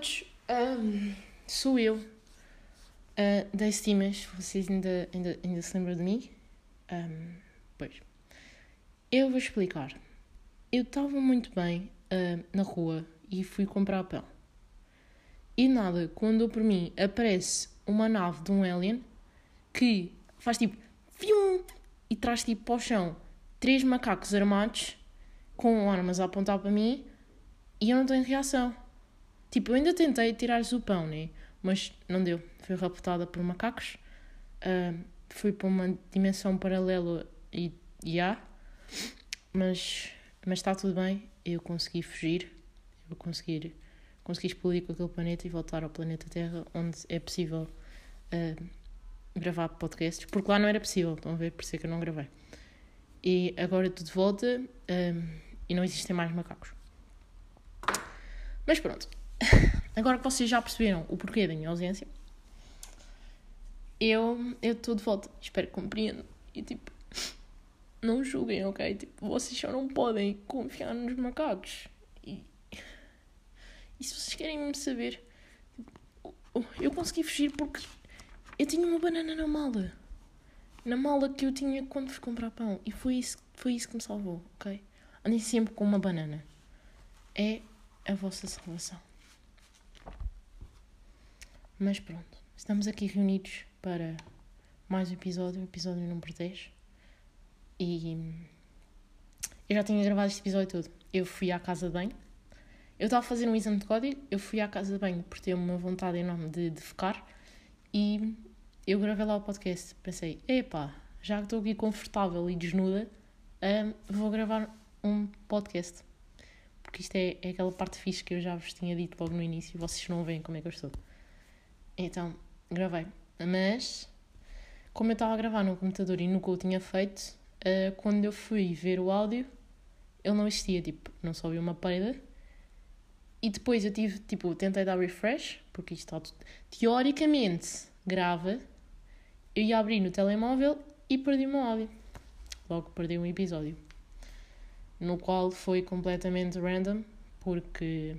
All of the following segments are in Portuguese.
todos, um, sou eu, uh, da Estimas, vocês ainda, ainda, ainda se lembram de mim? Um, pois. Eu vou explicar. Eu estava muito bem uh, na rua e fui comprar pão. E nada, quando por mim aparece uma nave de um alien que faz tipo fium, e traz tipo para o chão três macacos armados com armas a apontar para mim e eu não tenho reação. Tipo, eu ainda tentei tirar-lhes o pão, né? Mas não deu. Fui raptada por macacos. Uh, fui para uma dimensão paralela e já. Yeah. Mas, está tudo bem. Eu consegui fugir. Eu consegui, consegui explodir com aquele planeta e voltar ao planeta Terra, onde é possível uh, gravar podcasts. Porque lá não era possível. Estão a ver? Por isso é que eu não gravei. E agora estou de volta uh, e não existem mais macacos. Mas pronto. Agora que vocês já perceberam o porquê da minha ausência, eu estou de volta. Espero que compreendam. E tipo, não julguem, ok? Tipo, vocês só não podem confiar nos macacos. E, e se vocês querem me saber, tipo, eu consegui fugir porque eu tinha uma banana na mala. Na mala que eu tinha quando fui comprar pão. E foi isso, foi isso que me salvou, ok? Andem sempre com uma banana. É a vossa salvação. Mas pronto, estamos aqui reunidos para mais um episódio, episódio número 10. E eu já tinha gravado este episódio todo. Eu fui à casa de banho. Eu estava a fazer um exame de código, eu fui à casa de banho por ter uma vontade enorme de, de ficar e eu gravei lá o podcast. Pensei, epá, já que estou aqui confortável e desnuda, um, vou gravar um podcast. Porque isto é, é aquela parte fixe que eu já vos tinha dito logo no início vocês não veem como é que eu estou. Então, gravei. Mas, como eu estava a gravar no computador e nunca o tinha feito, uh, quando eu fui ver o áudio, ele não existia, tipo, não só uma perda. E depois eu tive, tipo, tentei dar refresh, porque isto está teoricamente grava. Eu ia abrir no telemóvel e perdi o meu áudio. Logo perdi um episódio. No qual foi completamente random, porque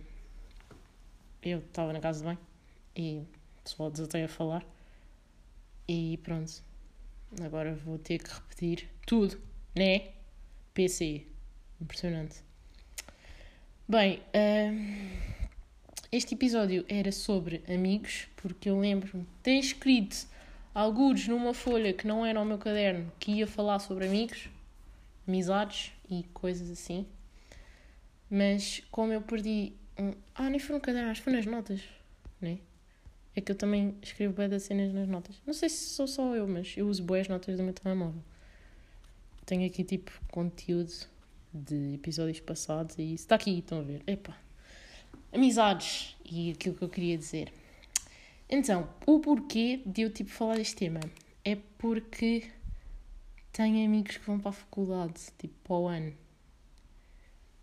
eu estava na casa de banho e só desatei a falar. E pronto. Agora vou ter que repetir tudo, né? PC. Impressionante. Bem, uh, este episódio era sobre amigos, porque eu lembro-me de ter escrito alguns numa folha que não era o meu caderno, que ia falar sobre amigos, amizades e coisas assim. Mas como eu perdi. Um... Ah, nem foi no caderno, acho que foi nas notas, né? É que eu também escrevo bué das cenas nas notas. Não sei se sou só eu, mas eu uso boas notas do meu telemóvel. Tenho aqui tipo conteúdo de episódios passados e isso está aqui, estão a ver. Epá. Amizades e aquilo que eu queria dizer. Então, o porquê de eu tipo falar deste tema é porque tenho amigos que vão para a faculdade, tipo, para o ano.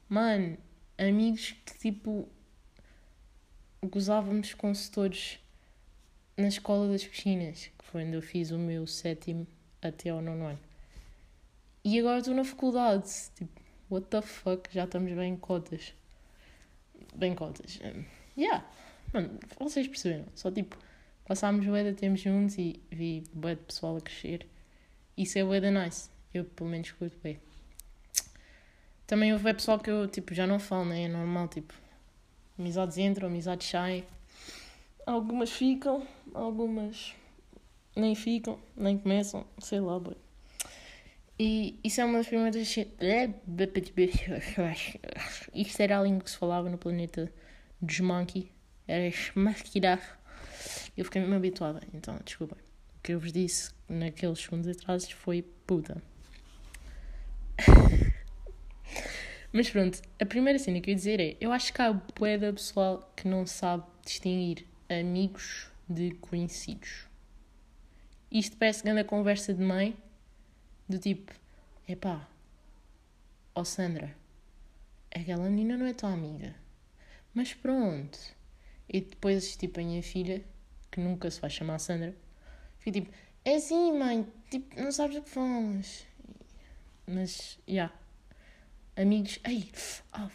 Mano, amigos que tipo gozávamos com setores na escola das piscinas, que foi onde eu fiz o meu sétimo até ao nono ano. E agora estou na faculdade. Tipo, what the fuck? Já estamos bem em cotas. Bem cotas. Um, yeah. Mano, vocês perceberam? Só tipo, passámos bué de tempo juntos e vi bué de pessoal a crescer. Isso é bué de nice. Eu pelo menos curto bem. Também houve pessoal que eu tipo, já não falo, né? É normal, tipo, amizades entram, amizades saem. Algumas ficam, algumas nem ficam, nem começam, sei lá, boy. E isso é uma das primeiras. Isto era a língua que se falava no planeta dos Monkey. Era esmaquirar. Eu fiquei mesmo habituada, então desculpem. O que eu vos disse naqueles segundos atrás foi puta. Mas pronto, a primeira cena que eu ia dizer é: eu acho que há bué pessoal que não sabe distinguir amigos de conhecidos. Isto parece grande conversa de mãe, do tipo, epá, ó oh Sandra, aquela menina não é tua amiga. Mas pronto. E depois, tipo, a minha filha, que nunca se vai chamar Sandra, fica tipo, é assim, mãe, tipo, não sabes o que falas. Mas, já. Yeah. Amigos, ai, ah,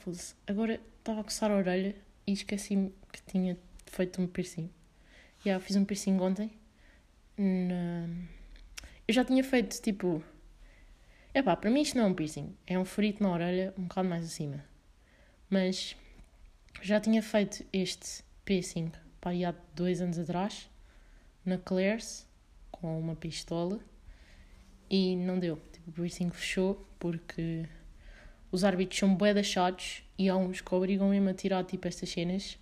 agora estava a coçar a orelha e esqueci-me que tinha feito um piercing. Já, yeah, fiz um piercing ontem. Na... Eu já tinha feito, tipo... Epá, para mim isto não é um piercing. É um ferito na orelha, um bocado mais acima. Mas já tinha feito este piercing, pá, há dois anos atrás, na Claire's, com uma pistola. E não deu. Tipo, o piercing fechou porque os árbitros são bué chatos e há uns que obrigam mesmo a tirar tipo estas cenas.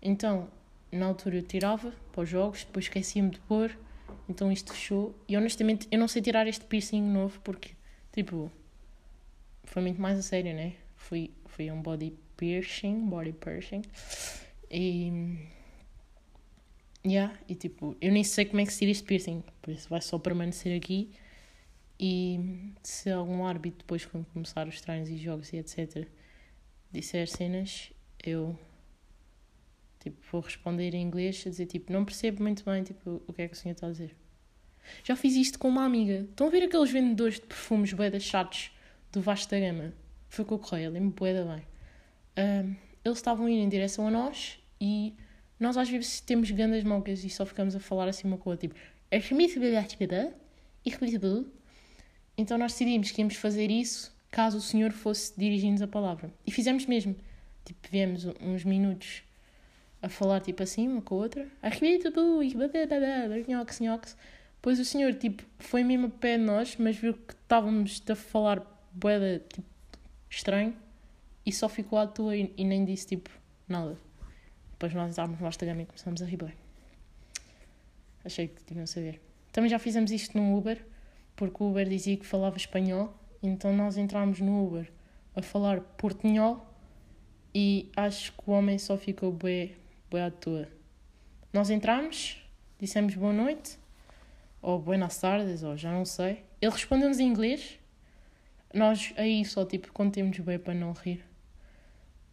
Então, na altura eu tirava para os jogos, depois esquecia-me de pôr, então isto fechou. E honestamente eu não sei tirar este piercing novo porque, tipo, foi muito mais a sério, né? Foi, foi um body piercing, body piercing. E. Yeah, e tipo, eu nem sei como é que se tira este piercing, por isso vai só permanecer aqui e se algum árbitro, depois, quando começar os treinos e jogos e etc., disser cenas, eu tipo, vou responder em inglês a dizer tipo, não percebo muito bem tipo, o que é que o senhor está a dizer. Já fiz isto com uma amiga. Estão a ver aqueles vendedores de perfumes boedas chatos do Vasco da Gama? Foi com o correio, lembro boeda bem. Eles estavam ir em direção a nós e nós às vezes temos grandes mocas e só ficamos a falar assim uma com a outra, tipo, então nós decidimos que íamos fazer isso caso o senhor fosse dirigir-nos a palavra. E fizemos mesmo. Tipo, viemos uns minutos a falar tipo assim, uma com a outra. Depois o senhor, tipo, foi mesmo a pé de nós, mas viu que estávamos a falar boeda, tipo, estranho. E só ficou à toa e, e nem disse, tipo, nada. Depois nós estávamos lá e começamos a rir bem. Achei que a saber. Também já fizemos isto num Uber porque o Uber dizia que falava espanhol, então nós entramos no Uber a falar portunhol e acho que o homem só ficou bem, bem à toa. Nós entramos, dissemos boa noite, ou buenas tardes, ou já não sei. Ele respondeu-nos em inglês, nós aí só tipo contemos bem para não rir.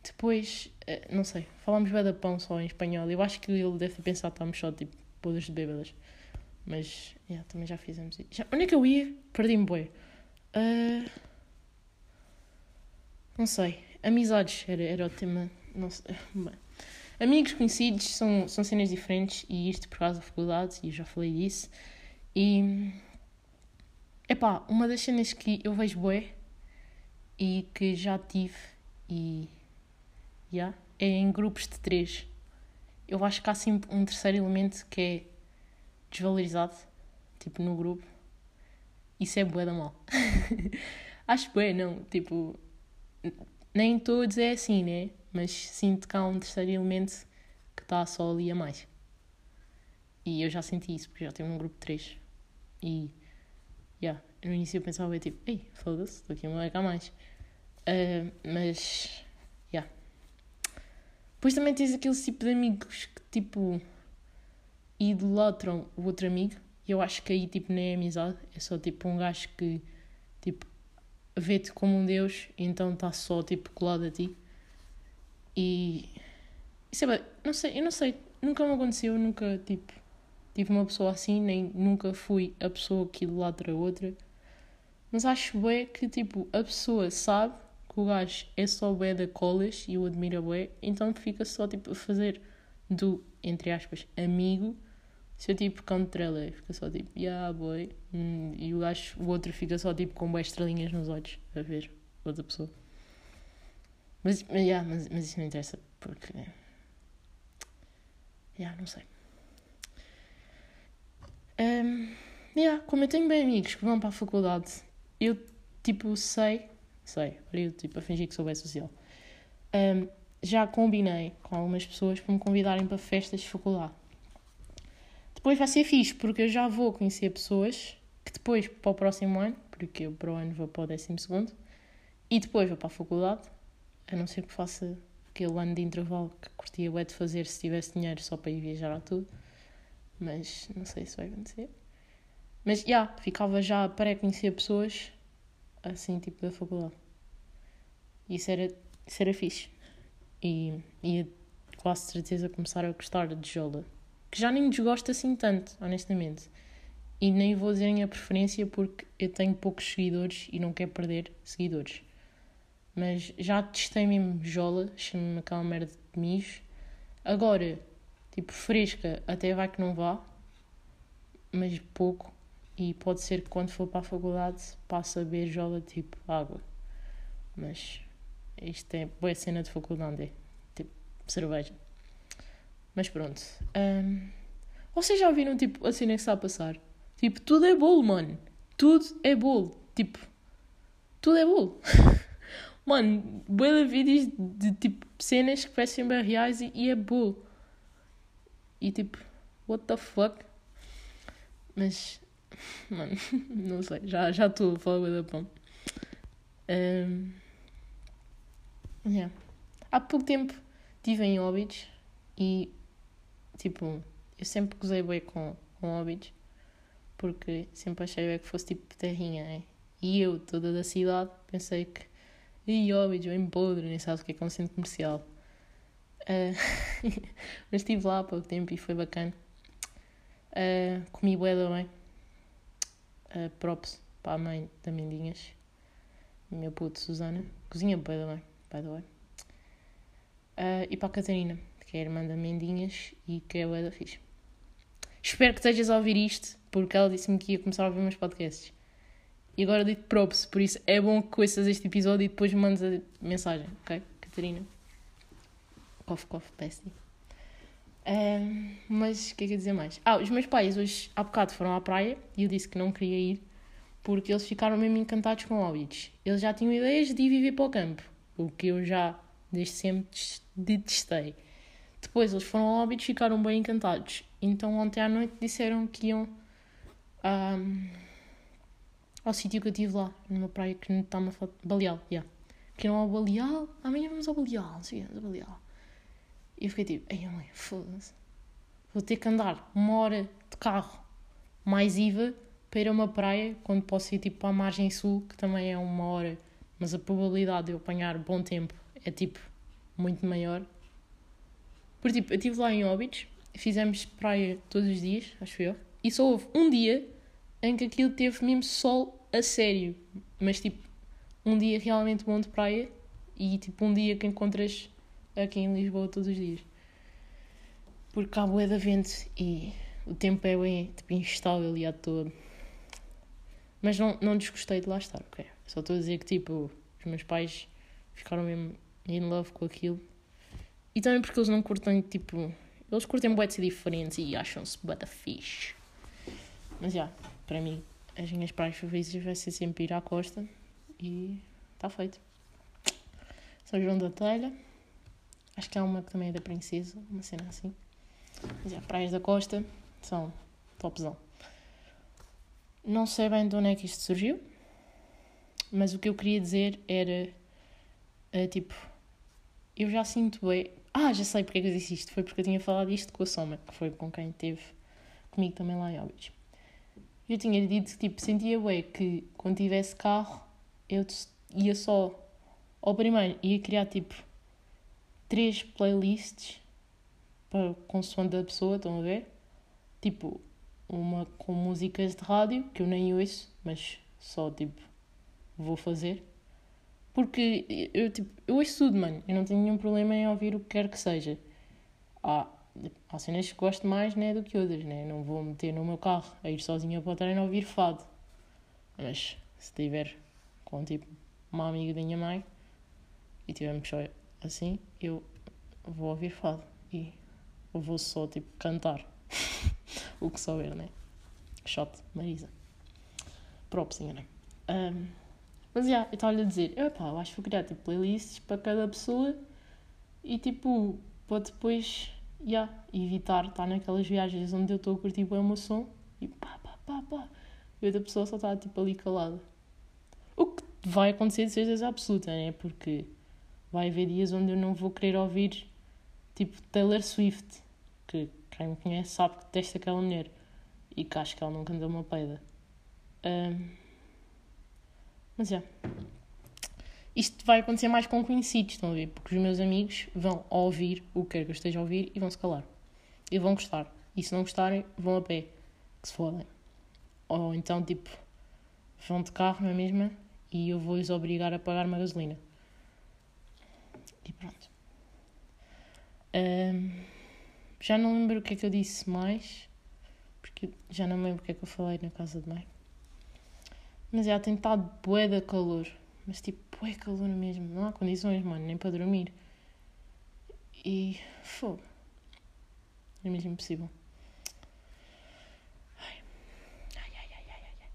Depois, eh, não sei, falámos bem da pão só em espanhol. Eu acho que ele deve pensar que estamos só tipo podres de bêbadas. Mas, yeah, também já fizemos isso. Já, onde é que eu ia? Perdi-me bem. Uh, não sei. Amizades era, era o tema. Não sei. Amigos conhecidos são, são cenas diferentes e isto por causa da faculdade, e eu já falei disso. E. Epá, uma das cenas que eu vejo bué e que já tive e. Yeah, é em grupos de três. Eu acho que há sempre um terceiro elemento que é desvalorizado, tipo, no grupo. Isso é bué da mal. Acho bué, não, tipo, nem todos é assim, né? Mas sinto que há um terceiro elemento que está só ali a mais. E eu já senti isso, porque já tenho um grupo de três. E, yeah, no início eu pensava, tipo, ei, foda-se, estou aqui a mais. Uh, mas, yeah. Depois também tens aquele tipo de amigos que, tipo, idolatram o outro amigo. E eu acho que aí, tipo, nem é amizade. É só, tipo, um gajo que, tipo, vê-te como um deus e então está só, tipo, colado a ti. E... Isso é Não sei, eu não sei. Nunca me aconteceu, nunca, tipo, tive uma pessoa assim, nem nunca fui a pessoa que idolatra a outra. Mas acho bem que, tipo, a pessoa sabe que o gajo é só bué da colas e o admira bué, então fica só, tipo, a fazer do, entre aspas, amigo se eu tipo contra fica só tipo, yeah, boy. Hum, e o gajo, o outro fica só tipo com boas estrelinhas nos olhos a ver outra pessoa. Mas, yeah, mas, mas isso não interessa porque. Yeah, não sei. Um, yeah, como eu tenho bem amigos que vão para a faculdade, eu tipo sei, sei, eu tipo a fingir que sou bem social. Um, já combinei com algumas pessoas para me convidarem para festas de faculdade depois vai ser fixe, porque eu já vou conhecer pessoas que depois, para o próximo ano, porque eu para o ano vou para o décimo segundo, e depois vou para a faculdade, a não ser que faça aquele ano de intervalo que curtia o de fazer se tivesse dinheiro só para ir viajar a tudo. Mas não sei se vai acontecer. Mas já, yeah, ficava já para conhecer pessoas assim, tipo da faculdade. Isso era, isso era fixe. E ia quase certeza começar a gostar de Jola que já nem me desgosta assim tanto, honestamente. E nem vou dizer a minha preferência porque eu tenho poucos seguidores e não quero perder seguidores. Mas já testei mesmo Jola, chamo-me aquela merda de mijo. Agora, tipo, fresca até vai que não vá, mas pouco. E pode ser que quando for para a faculdade passe a beber joga tipo água. Mas isto é boa cena de faculdade, é tipo cerveja. Mas pronto. Um, vocês já viram tipo a cena que está a passar? Tipo, tudo é bolo, mano. Tudo é bolo. Tipo, tudo é bolo. mano, boa vídeos de tipo cenas que parecem bem reais e, e é bolo. E tipo, what the fuck? Mas, mano, não sei, já estou a falar da pão. Um, yeah. Há pouco tempo estive em Óbidos e, tipo, eu sempre gozei bem com, com Óbidos porque sempre achei bem que fosse tipo terrinha, né? E eu, toda da cidade, pensei que, e Óbidos, bem podre, nem sabes o que é que é um centro comercial. Uh, mas estive lá há pouco tempo e foi bacana. Uh, comi bué da bem. Uh, props para a mãe da Mendinhas. Meu puto, Susana. Cozinha bué da bem, by the way. Uh, e para a Catarina, que é a irmã da Mendinhas e que é bué da fixe. Espero que estejas a ouvir isto, porque ela disse-me que ia começar a ouvir meus podcasts. E agora digo props, por isso é bom que ouças este episódio e depois mandes a mensagem, ok, Catarina? Cof, cof, bestie. Uh, mas o que é que eu dizer mais? Ah, os meus pais hoje, há bocado, foram à praia e eu disse que não queria ir porque eles ficaram mesmo encantados com óbitos. Eles já tinham ideias de ir viver para o campo, o que eu já desde sempre detestei. Depois eles foram a óbitos e ficaram bem encantados. Então ontem à noite disseram que iam um, ao sítio que eu estive lá, numa praia que não está uma foto. Baleal, yeah. Que iam ao Baleal, amanhã vamos ao Baleal, não sei, vamos ao Baleal. E eu fiquei tipo, ai mãe, foda-se. Vou ter que andar uma hora de carro mais IVA para ir a uma praia, quando posso ir tipo para a margem sul, que também é uma hora, mas a probabilidade de eu apanhar bom tempo é tipo muito maior. Porque tipo, eu estive lá em Óbidos, fizemos praia todos os dias, acho eu, e só houve um dia em que aquilo teve mesmo sol a sério, mas tipo, um dia realmente bom de praia e tipo um dia que encontras aqui em Lisboa todos os dias. Porque há bué de vento e o tempo é bem tipo, instável e à toa. Mas não, não desgostei de lá estar, ok? Só estou a dizer que tipo, os meus pais ficaram mesmo in love com aquilo. E também porque eles não curtem, tipo, eles curtem ser diferentes e acham-se bué da. Mas já, yeah, para mim, as minhas praias favoritas vai ser sempre ir à costa e está feito. São João da Telha. Acho que há uma que também é da Princesa, uma cena assim. Mas é, praias da costa são topzão. Não sei bem de onde é que isto surgiu, mas o que eu queria dizer era uh, tipo, eu já sinto bem. Ah, já sei porque é que eu disse isto. Foi porque eu tinha falado isto com a Soma, que foi com quem teve comigo também lá em Óbidos. Eu tinha dito que tipo, sentia bem que quando tivesse carro eu ia só ao primeiro ia criar tipo três playlists para consoante da pessoa, estão a ver? Tipo, uma com músicas de rádio, que eu nem ouço, mas só tipo vou fazer. Porque eu, tipo, eu ouço tudo, mano. Eu não tenho nenhum problema em ouvir o que quer que seja. Há, há cenas que gosto mais né, do que outras, né? Não vou meter no meu carro a ir sozinha para o treino a ouvir fado. Mas se tiver com tipo uma amiga da minha mãe e tivermos só assim, eu vou ouvir fado e vou só tipo cantar o que souber, né? Shot, Marisa. Propsinha, né? Um, mas já, yeah, eu estava-lhe a dizer, eu acho que vou criar tipo playlists para cada pessoa e tipo, para depois, yeah, evitar estar naquelas viagens onde eu estou a curtir bem o meu som e pá, pá, pá, pá. E outra pessoa só está tipo ali calada. O que vai acontecer de certeza absoluta, né? Porque vai haver dias onde eu não vou querer ouvir tipo Taylor Swift, que quem me conhece sabe que detesta aquela mulher e que acho que ela não canta uma peida. Um, mas é. Isto vai acontecer mais com conhecidos, estão a ver? Porque os meus amigos vão ouvir o que que eu esteja a ouvir e vão se calar. E vão gostar. E se não gostarem, vão a pé. Que se fodem. Ou então, tipo, vão de carro na mesma e eu vou-os obrigar a pagar uma gasolina. E pronto. Um, já não lembro o que é que eu disse mais, porque já não lembro o que é que eu falei na casa de mãe. Mas já tem estado bué da calor. Mas tipo, bué calor mesmo. Não há condições, mano, nem para dormir. E fogo. É mesmo impossível. Ai. Ai, ai, ai, ai, ai.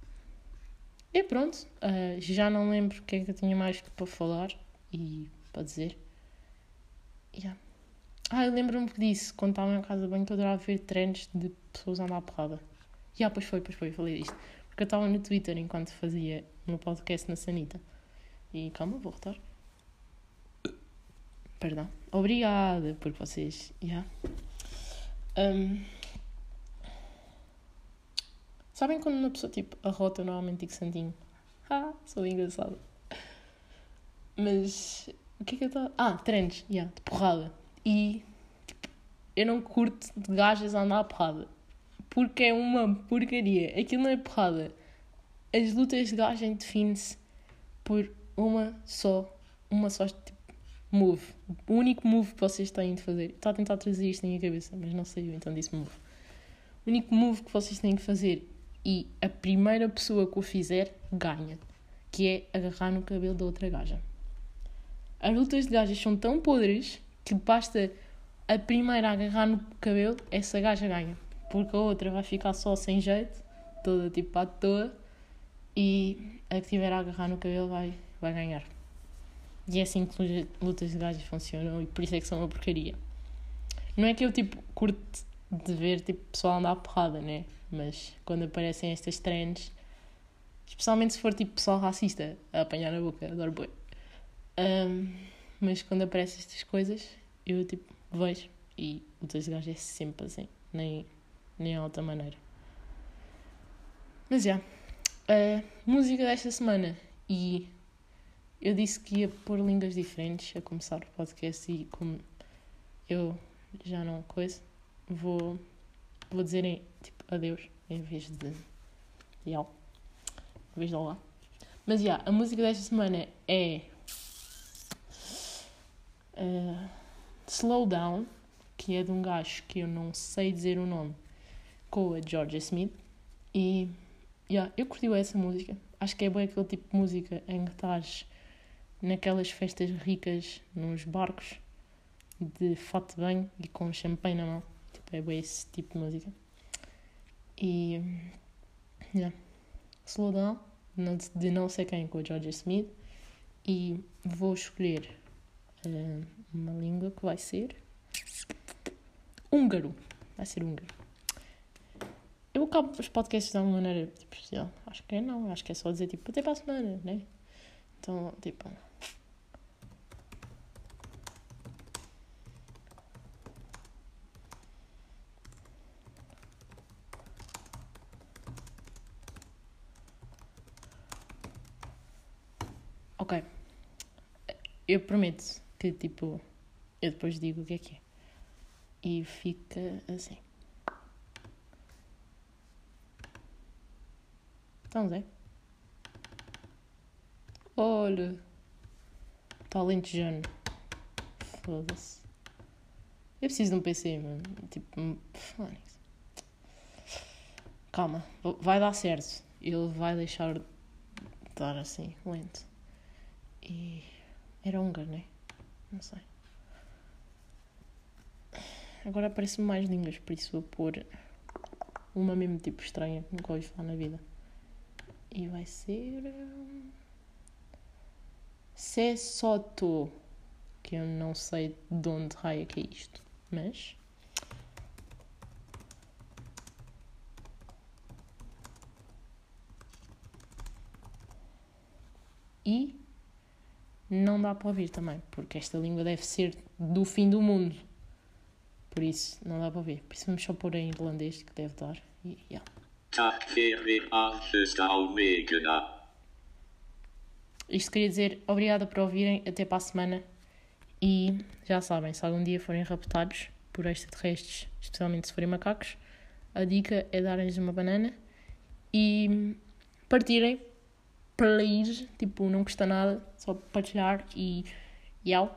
E pronto, uh, já não lembro o que é que eu tinha mais para falar e para dizer. Yeah. Ah, eu lembro-me que disse, quando estava na casa de banho, que eu adorava ver treinos de pessoas a andar à porrada. Já, yeah, pois foi, pois foi, falei disto. Porque eu estava no Twitter enquanto fazia o meu podcast na Sanita. E calma, vou voltar. Perdão. Obrigada por vocês. Yeah. Um, sabem quando uma pessoa tipo arrota, normalmente digo santinho. Ah, sou engraçada. Mas o que é que eu estava. Ah, treinos, yeah, de porrada. E tipo, eu não curto de gajas a andar à porrada. Porque é uma porcaria. Aquilo não é porrada. As lutas de gajas definem-se por uma só, uma só tipo, move. O único move que vocês têm de fazer. Estou a tentar trazer isto na minha cabeça, mas não saiu, então disse move. O único move que vocês têm que fazer e a primeira pessoa que o fizer ganha, que é agarrar no cabelo da outra gaja. As lutas de gajas são tão podres que basta a primeira agarrar no cabelo, essa gaja ganha. Porque a outra vai ficar só sem jeito, toda tipo à toa, e a que tiver a agarrar no cabelo vai, vai ganhar. E é assim que lutas de gajas funcionam e por isso é que são uma porcaria. Não é que eu tipo curto de ver tipo, pessoal andar a porrada, né? Mas quando aparecem estas trends, especialmente se for tipo pessoal racista a apanhar na boca, adoro boi. Um, mas quando aparecem estas coisas, eu tipo vejo e o de gajos é sempre assim, nem, nem a outra maneira. Mas já, yeah, a música desta semana e eu disse que ia pôr línguas diferentes a começar o podcast e como eu já não coisa, vou, vou dizer em, tipo adeus em vez de yau, em vez de olá. Mas já, yeah, a música desta semana é uh, Slow Down, que é de um gajo que eu não sei dizer o nome, com a Georgia Smith. E yeah, eu curti essa música. Acho que é bem aquele tipo de música em que estás naquelas festas ricas, nos barcos, de fato de banho e com champanhe na mão. Tipo, é esse tipo de música. E. Yeah. Slow Down, de não sei quem, com a Georgia Smith. E vou escolher uh, uma língua que vai ser húngaro. Vai ser húngaro. Eu acabo os podcasts de uma maneira tipo, especial. Acho que é não, acho que é só dizer tipo até para a semana, né? Então, tipo. Ok. Eu prometo que tipo, eu depois digo o que é que é. E fica assim. Então, Zé. Olha. Está alentejano. Foda-se. Eu preciso de um PC, mano. Tipo, calma, vai dar certo. Ele vai deixar de estar assim, lento. E era húngaro, né? Não sei. Agora aparecem mais línguas, por isso vou pôr uma mesmo tipo estranha que nunca ouvi falar na vida. E vai ser. Sesoto. Que eu não sei de onde raio é que é isto. Mas. E não dá para ouvir também, porque esta língua deve ser do fim do mundo. Por isso, não dá para ouvir. Por isso vamos só pôr em irlandês, que deve dar. E, yeah. Isto queria dizer obrigada por ouvirem, até para a semana. E já sabem, se algum dia forem raptados por extraterrestres, especialmente se forem macacos, a dica é darem-lhes uma banana e partirem ir, tipo, não custa nada, só partilhar e. Yau.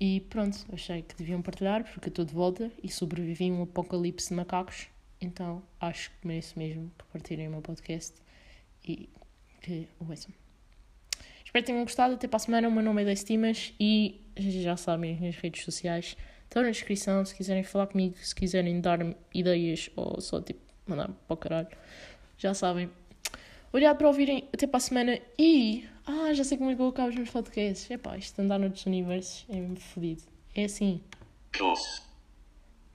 E pronto, achei que deviam partilhar porque eu estou de volta e sobrevivi a um apocalipse de macacos. Então acho que mereço mesmo que partilhem o meu podcast e que o ouçam. Espero que tenham gostado. Até para a semana. O meu nome é Destimas e já sabem, as minhas redes sociais estão na descrição. Se quiserem falar comigo, se quiserem dar-me ideias ou só tipo mandar para o caralho, já sabem. Obrigado por ouvirem. Até para a semana e. Ah, já sei como é que eu acabo os meus podcasts. É pá, isto de andar noutros universos é fodido. É assim. Kiss.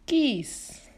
Kiss.